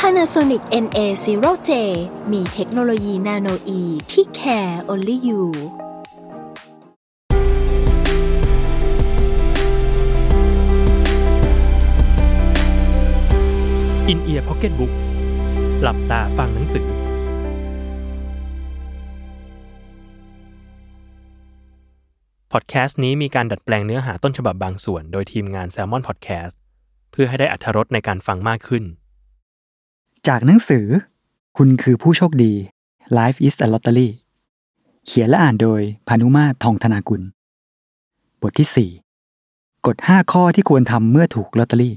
Panasonic NA0J มีเทคโนโลยีนาโนอีที่ care only you อินเอียร์พ็อกเก็ตบุ๊กหลับตาฟังหนังสือ พอดแคสต์นี้มีการดัดแปลงเนื้อหาต้นฉบับบางส่วน โดยทีมงาน Salmon Podcast เพื่อให้ได้อัธรสในการฟังมากขึ้น จากหนังสือ คุณคือผู้โชคดี Life is a Lottery เขียนและอ่านโดยพานุมาทองธนากุล บทที่ 4 กฎ 5 ข้อที่ควรทำเมื่อถูกลอตเตอรี่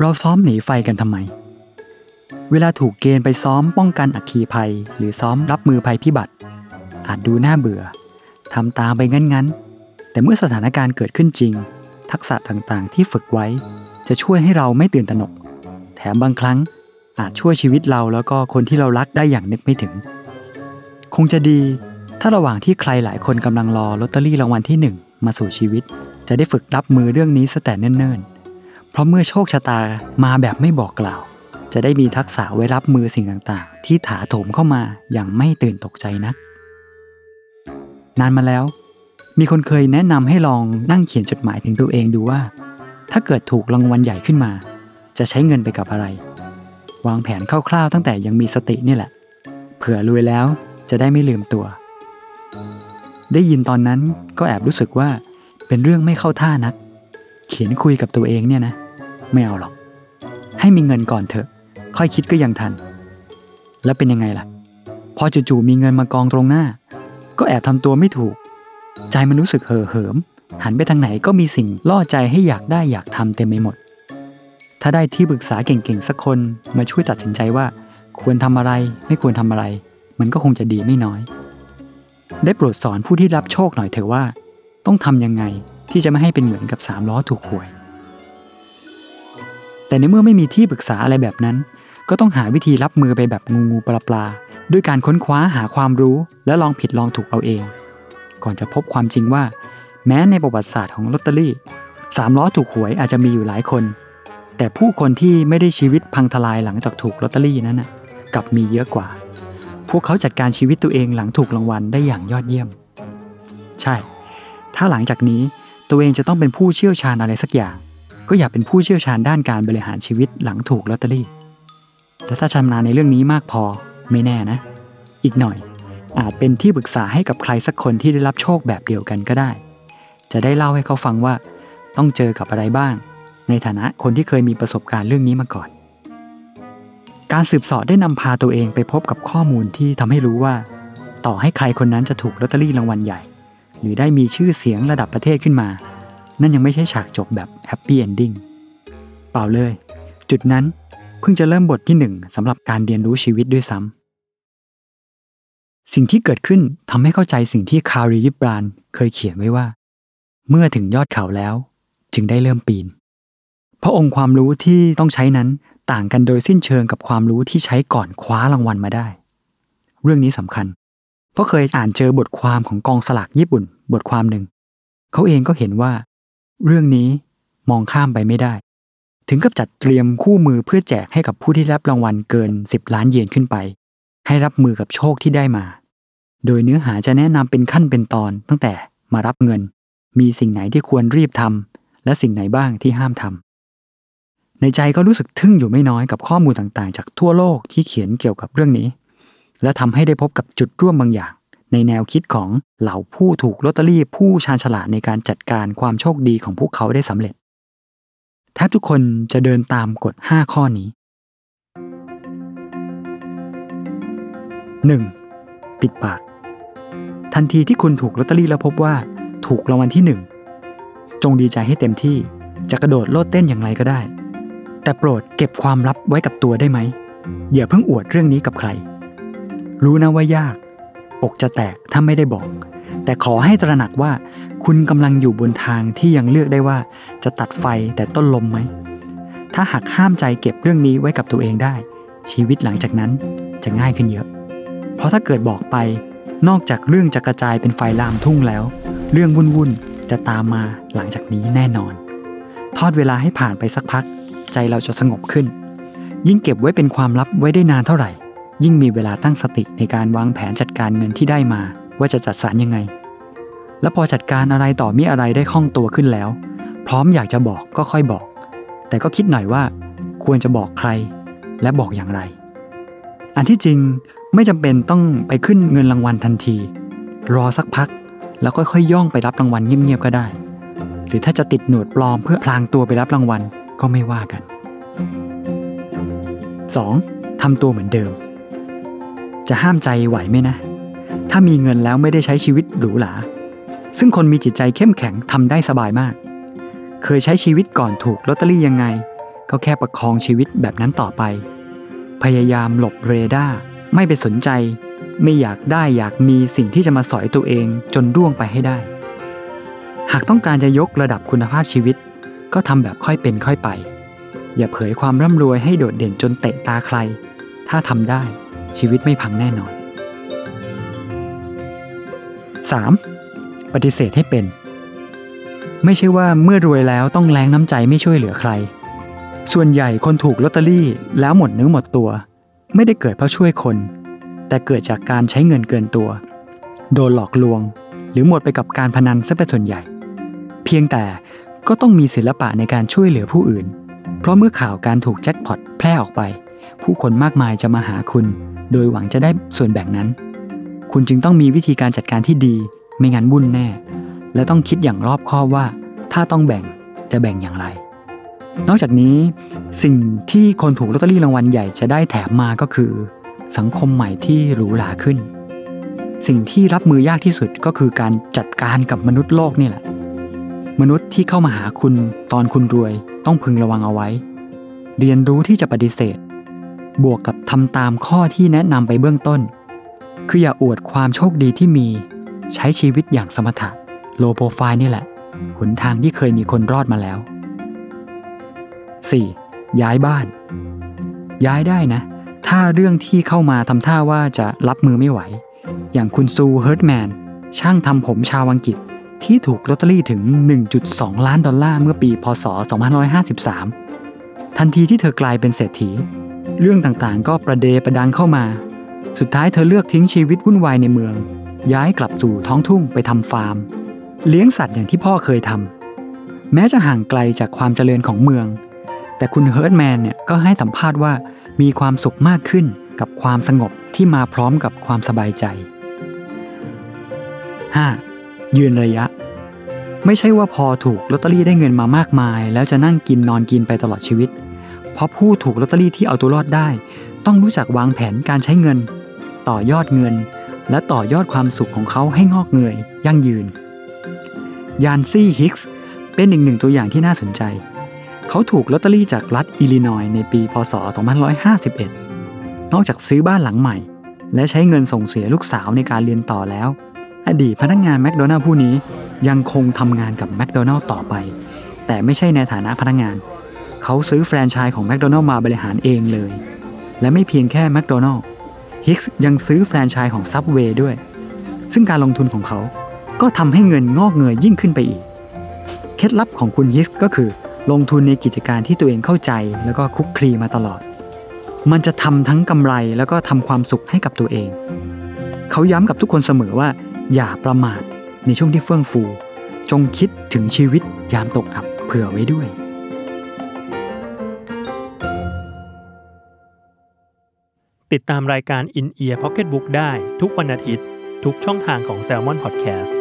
เราซ้อมหนีไฟกันทำไม เวลาถูกเกณฑ์ไปซ้อมป้องกันอัคคีภัย หรือซ้อมรับมือภัยพิบัติ อาจดูน่าเบื่อทำตามไปงั้นๆ แต่เมื่อสถานการณ์เกิดขึ้นจริง ทักษะต่างๆ ที่ฝึกไว้ จะช่วยให้เราไม่ตื่นตระหนก แถมบางครั้งอาจช่วยชีวิตเราแล้วก็คนที่เรารักได้อย่างนึกไม่ถึง คงจะดี ถ้าระหว่างที่ใครหลายคนกำลังรอลอตเตอรี่รางวัลที่หนึ่งมาสู่ชีวิต จะได้ฝึกรับมือเรื่องนี้ซะแต่เนิ่นๆ เพราะเมื่อโชคชะตามาแบบไม่บอกกล่าว จะได้มีทักษะไว้รับมือสิ่งต่างๆ ที่ถาโถมเข้ามาอย่างไม่ตื่นตกใจนัก นานมาแล้ว มีคนเคยแนะนำให้ลองนั่งเขียนจดหมายถึงตัวเองดูว่า ถ้าเกิดถูกรางวัลใหญ่ขึ้นมา จะใช้เงินไปกับอะไร วางแผนคร่าวๆ ตั้งแต่ยังมีสตินี่แหละ เผื่อรวยแล้วจะได้ไม่ลืมตัว ได้ยินตอนนั้นก็แอบรู้สึกว่าเป็นเรื่องไม่เข้าท่านัก เขียนคุยกับตัวเองเนี่ยนะ ไม่เอาหรอก ให้มีเงินก่อนเถอะ ค่อยคิดก็ยังทัน แล้วเป็นยังไงล่ะ พอจู่ๆมีเงินมากองตรงหน้า ก็แอบทำตัวไม่ถูก ใจมันรู้สึกเห่อเหิม หันไปทางไหนก็มีสิ่งล่อใจให้อยากได้อยากทำเต็มไปหมด ถ้าได้ที่ปรึกษาเก่งๆสักคนมาช่วยตัดสินใจว่า ควรทำอะไรไม่ควรทำอะไร มันก็คงจะดีไม่น้อย ได้โปรดสอนผู้ที่รับโชคหน่อยเถอะว่า ต้องทำยังไงที่จะไม่ให้เป็นเหมือนกับสามล้อถูกหวยแต่ในเมื่อไม่มีที่ปรึกษาอะไรแบบนั้น ก็ต้องหาวิธีรับมือไปแบบงูงูปลาปลาด้วยการค้นคว้าหาความรู้และลองผิดลองถูกเอาเอง ก่อนจะพบความจริงว่า แม้ในประวัติศาสตร์ของลอตเตอรี่สามล้อถูกหวยอาจจะมีอยู่หลายคน แต่ผู้คนที่ไม่ได้ชีวิตพังทลายหลังจากถูกลอตเตอรี่นั้นนะกลับมีเยอะกว่า พวกเขาจัดการชีวิตตัวเองหลังถูกรางวัลได้อย่างยอดเยี่ยม ใช่ ถ้าหลังจากนี้ตัวเองจะต้องเป็นผู้เชี่ยวชาญอะไรสักอย่าง ก็อยากเป็นผู้เชี่ยวชาญด้านการบริหารชีวิตหลังถูกลอตเตอรี่ แต่ถ้าชำนาญในเรื่องนี้มากพอไม่แน่นะ อีกหน่อย อาจเป็นที่ปรึกษาให้กับใครสักคนที่ได้รับโชคแบบเดียวกันก็ได้ จะได้เล่าให้เขาฟังว่า ต้องเจอกับอะไรบ้าง ในฐานะคนที่เคยมีประสบการณ์เรื่องนี้มาก่อน การสืบสอบได้นำพาตัวเองไปพบกับข้อมูลที่ทำให้รู้ว่า ต่อให้ใครคนนั้นจะถูกลอตเตอรี่รางวัลใหญ่ หรือได้มีชื่อเสียงระดับประเทศขึ้นมา นั่นยังไม่ใช่ฉากจบแบบ happy ending เปล่าเลย จุดนั้น เพิ่งจะเริ่มบทที่หนึ่งสำหรับการเรียนรู้ชีวิตด้วยซ้ำสิ่งที่เกิดขึ้นทำให้เข้าใจสิ่งที่คารียิบรานเคยเขียนไว้ว่า เมื่อถึงยอดเขาแล้ว จึงได้เริ่มปีนเพราะองค์ความรู้ที่ต้องใช้นั้นต่างกันโดยสิ้นเชิงกับความรู้ที่ใช้ก่อนคว้ารางวัลมาได้ เรื่องนี้สำคัญ เพราะเคยอ่านเจอบทความของกองสลากญี่ปุ่น บทความหนึ่งเขาเองก็เห็นว่า เรื่องนี้มองข้ามไปไม่ได้ ถึงกับจัดเตรียมคู่มือเพื่อแจกให้กับผู้ที่รับรางวัลเกิน 10 ล้านเยนขึ้นไป ให้รับมือกับโชคที่ได้มา โดยเนื้อหาจะแนะนำเป็นขั้นเป็นตอนตั้งแต่มารับเงิน มีสิ่งไหนที่ควรรีบทำและสิ่งไหนบ้างที่ห้ามทำในใจก็รู้สึกทึ่งอยู่ไม่น้อยกับข้อมูลต่างๆ จากทั่วโลกที่เขียนเกี่ยวกับเรื่องนี้ และทำให้ได้พบกับจุดร่วมบางอย่างในแนวคิดของเหล่าผู้ถูกลอตเตอรี่ผู้ชาญฉลาดในการจัดการความโชคดีของพวกเขาได้สำเร็จ ทบทุกคนจะเดินตามกฎ 5 ข้อนี้ 1. ปิดปาก ทันทีที่คุณถูกลอตเตอรี่แล้วพบว่า ถูกรางวัลที่ 1 จงดีใจให้เต็มที่จะกระโดดโลดเต้นอย่างไรก็ได้ แต่โปรดเก็บความลับไว้กับตัวได้ไหม อย่าเพิ่งอวดเรื่องนี้กับใคร รู้นะว่ายาก อกจะแตกถ้าไม่ได้บอก แต่ขอให้ตระหนักว่าคุณกำลังอยู่บนทางที่ยังเลือกได้ว่า จะตัดไฟแต่ต้นลมไหม ถ้าหากห้ามใจเก็บเรื่องนี้ไว้กับตัวเองได้ ชีวิตหลังจากนั้นจะง่ายขึ้นเยอะ เพราะถ้าเกิดบอกไป นอกจากเรื่องจะกระจายเป็นไฟลามทุ่งแล้ว เรื่องวุ่นๆจะตามมาหลังจากนี้แน่นอน ทอดเวลาให้ผ่านไปสักพัก ใจเราจะสงบขึ้น ยิ่งเก็บไว้เป็นความลับไว้ได้นานเท่าไหร่ ยิ่งมีเวลาตั้งสติในการวางแผนจัดการเงินที่ได้มา ว่าจะจัดสรรยังไง และพอจัดการอะไรต่อมีอะไรได้คล่องตัวขึ้นแล้ว พร้อมอยากจะบอกก็ค่อยบอก แต่ก็คิดหน่อยว่า ควรจะบอกใคร และบอกอย่างไร อันที่จริงไม่จำเป็นต้องไปขึ้นเงินรางวัลทันที รอสักพัก แล้วค่อยๆย่องไปรับรางวัลเงียบๆก็ได้ หรือถ้าจะติดหนวดปลอมเพื่อพลางตัวไปรับรางวัลก็ไม่ว่ากัน 2. ทำตัวเหมือนเดิม จะห้ามใจไหวไหมนะ ถ้ามีเงินแล้วไม่ได้ใช้ชีวิตหรูหรา ซึ่งคนมีจิตใจเข้มแข็งทำได้สบายมาก เคยใช้ชีวิตก่อนถูกลอตเตอรี่ยังไง ก็แค่ประคองชีวิตแบบนั้นต่อไป พยายามหลบเรดาร์ไม่ไปสนใจ ไม่อยากได้อยากมีสิ่งที่จะมาสอยตัวเองจนร่วงไปให้ได้ หากต้องการจะยกระดับคุณภาพชีวิต ก็ทำแบบค่อยเป็นค่อยไป อย่าเผยความร่ำรวยให้โดดเด่นจนเตะตาใคร ถ้าทำได้ชีวิตไม่พังแน่นอน 3. ปฏิเสธให้เป็น ไม่ใช่ว่าเมื่อรวยแล้วต้องแรงน้ำใจไม่ช่วยเหลือใคร ส่วนใหญ่คนถูกลอตเตอรี่แล้วหมดเนื้อหมดตัว ไม่ได้เกิดเพราะช่วยคน แต่เกิดจากการใช้เงินเกินตัว โดนหลอกลวง หรือหมดไปกับการพนันซะเป็นส่วนใหญ่ เพียงแต่ก็ต้องมีศิลปะในการช่วยเหลือผู้อื่น เพราะเมื่อข่าวการถูกแจ็คพอตแพร่ออกไป ผู้คนมากมายจะมาหาคุณ โดยหวังจะได้ส่วนแบ่งนั้น คุณจึงต้องมีวิธีการจัดการที่ดี ไม่งั้นวุ่นแน่ และต้องคิดอย่างรอบคอบว่า ถ้าต้องแบ่งจะแบ่งอย่างไร นอกจากนี้ สิ่งที่คนถูกลอตเตอรี่รางวัลใหญ่จะได้แถมมาก็คือ สังคมใหม่ที่หรูหราขึ้น สิ่งที่รับมือยากที่สุดก็คือการจัดการกับมนุษย์โลกนี่แหละ มนุษย์ที่เข้ามาหาคุณตอนคุณรวย ต้องพึงระวังเอาไว้ เรียนรู้ที่จะปฏิเสธ บวกกับทำตามข้อที่แนะนำไปเบื้องต้น คืออย่าอวดความโชคดีที่มี ใช้ชีวิตอย่างสมถะโลโปรไฟล์นี่แหละ หนทางที่เคยมีคนรอดมาแล้ว 4. ย้ายบ้าน ย้ายได้นะ ถ้าเรื่องที่เข้ามาทำท่าว่าจะรับมือไม่ไหว อย่างคุณซูเฮิร์ตแมน ช่างทำผมชาวอังกฤษที่ถูกลอตเตอรี่ถึง 1.2 ล้านดอลลาร์เมื่อปี พศ 2553 ทันทีที่เธอกลายเป็นเศรษฐี เรื่องต่างๆ ก็ประเดประดังเข้ามา สุดท้ายเธอเลือกทิ้งชีวิตวุ่นวายในเมือง ย้ายกลับสู่ท้องทุ่งไปทำฟาร์ม เลี้ยงสัตว์อย่างที่พ่อเคยทำแม้จะห่างไกลจากความเจริญของเมือง แต่คุณเฮิร์ตแมนเนี่ยก็ให้สัมภาษณ์ว่ามีความสุขมากขึ้นกับความสงบที่มาพร้อมกับความสบายใจ 5. ยืนระยะ ไม่ใช่ว่าพอถูกลอตเตอรี่ได้เงินมามากมาย แล้วจะนั่งกินนอนกินไปตลอดชีวิต เพราะผู้ถูกลอตเตอรี่ที่เอาตัวรอดได้ ต้องรู้จักวางแผนการใช้เงิน ต่อยอดเงิน และต่อยอดความสุขของเขาให้งอกเงยยั่งยืน ยานซี่ฮิกส์เป็นอีกหนึ่งตัวอย่างที่น่าสนใจ เขาถูกลอตเตอรี่จากรัฐอิลลินอยส์ในปีพศ 2551 นอกจากซื้อบ้านหลังใหม่ และใช้เงินส่งเสียลูกสาวในการเรียนต่อแล้ว อดีตพนักงานแมคโดนัลด์ผู้นี้ยังคงทำงานกับแมคโดนัลด์ต่อไป แต่ไม่ใช่ในฐานะพนักงาน เขาซื้อแฟรนไชส์ของแมคโดนัลด์มาบริหารเองเลย และไม่เพียงแค่แมคโดนัลด์ ฮิกส์ยังซื้อแฟรนไชส์ของซับเวย์ด้วย ซึ่งการลงทุนของเขาก็ทำให้เงินงอกเงยยิ่งขึ้นไปอีก เคล็ดลับของคุณฮิกส์ก็คือ ลงทุนในกิจการที่ตัวเองเข้าใจแล้วก็คุกคลีมาตลอด มันจะทำทั้งกำไรแล้วก็ทำความสุขให้กับตัวเอง เขาย้ำกับทุกคนเสมอว่า อย่าประมาทในช่วงที่เฟื่องฟู จงคิดถึงชีวิตยามตกอับเผื่อไว้ด้วย ติดตามรายการ In Ear Pocket Book ได้ทุกวันอาทิตย์ ทุกช่องทางของ Salmon Podcast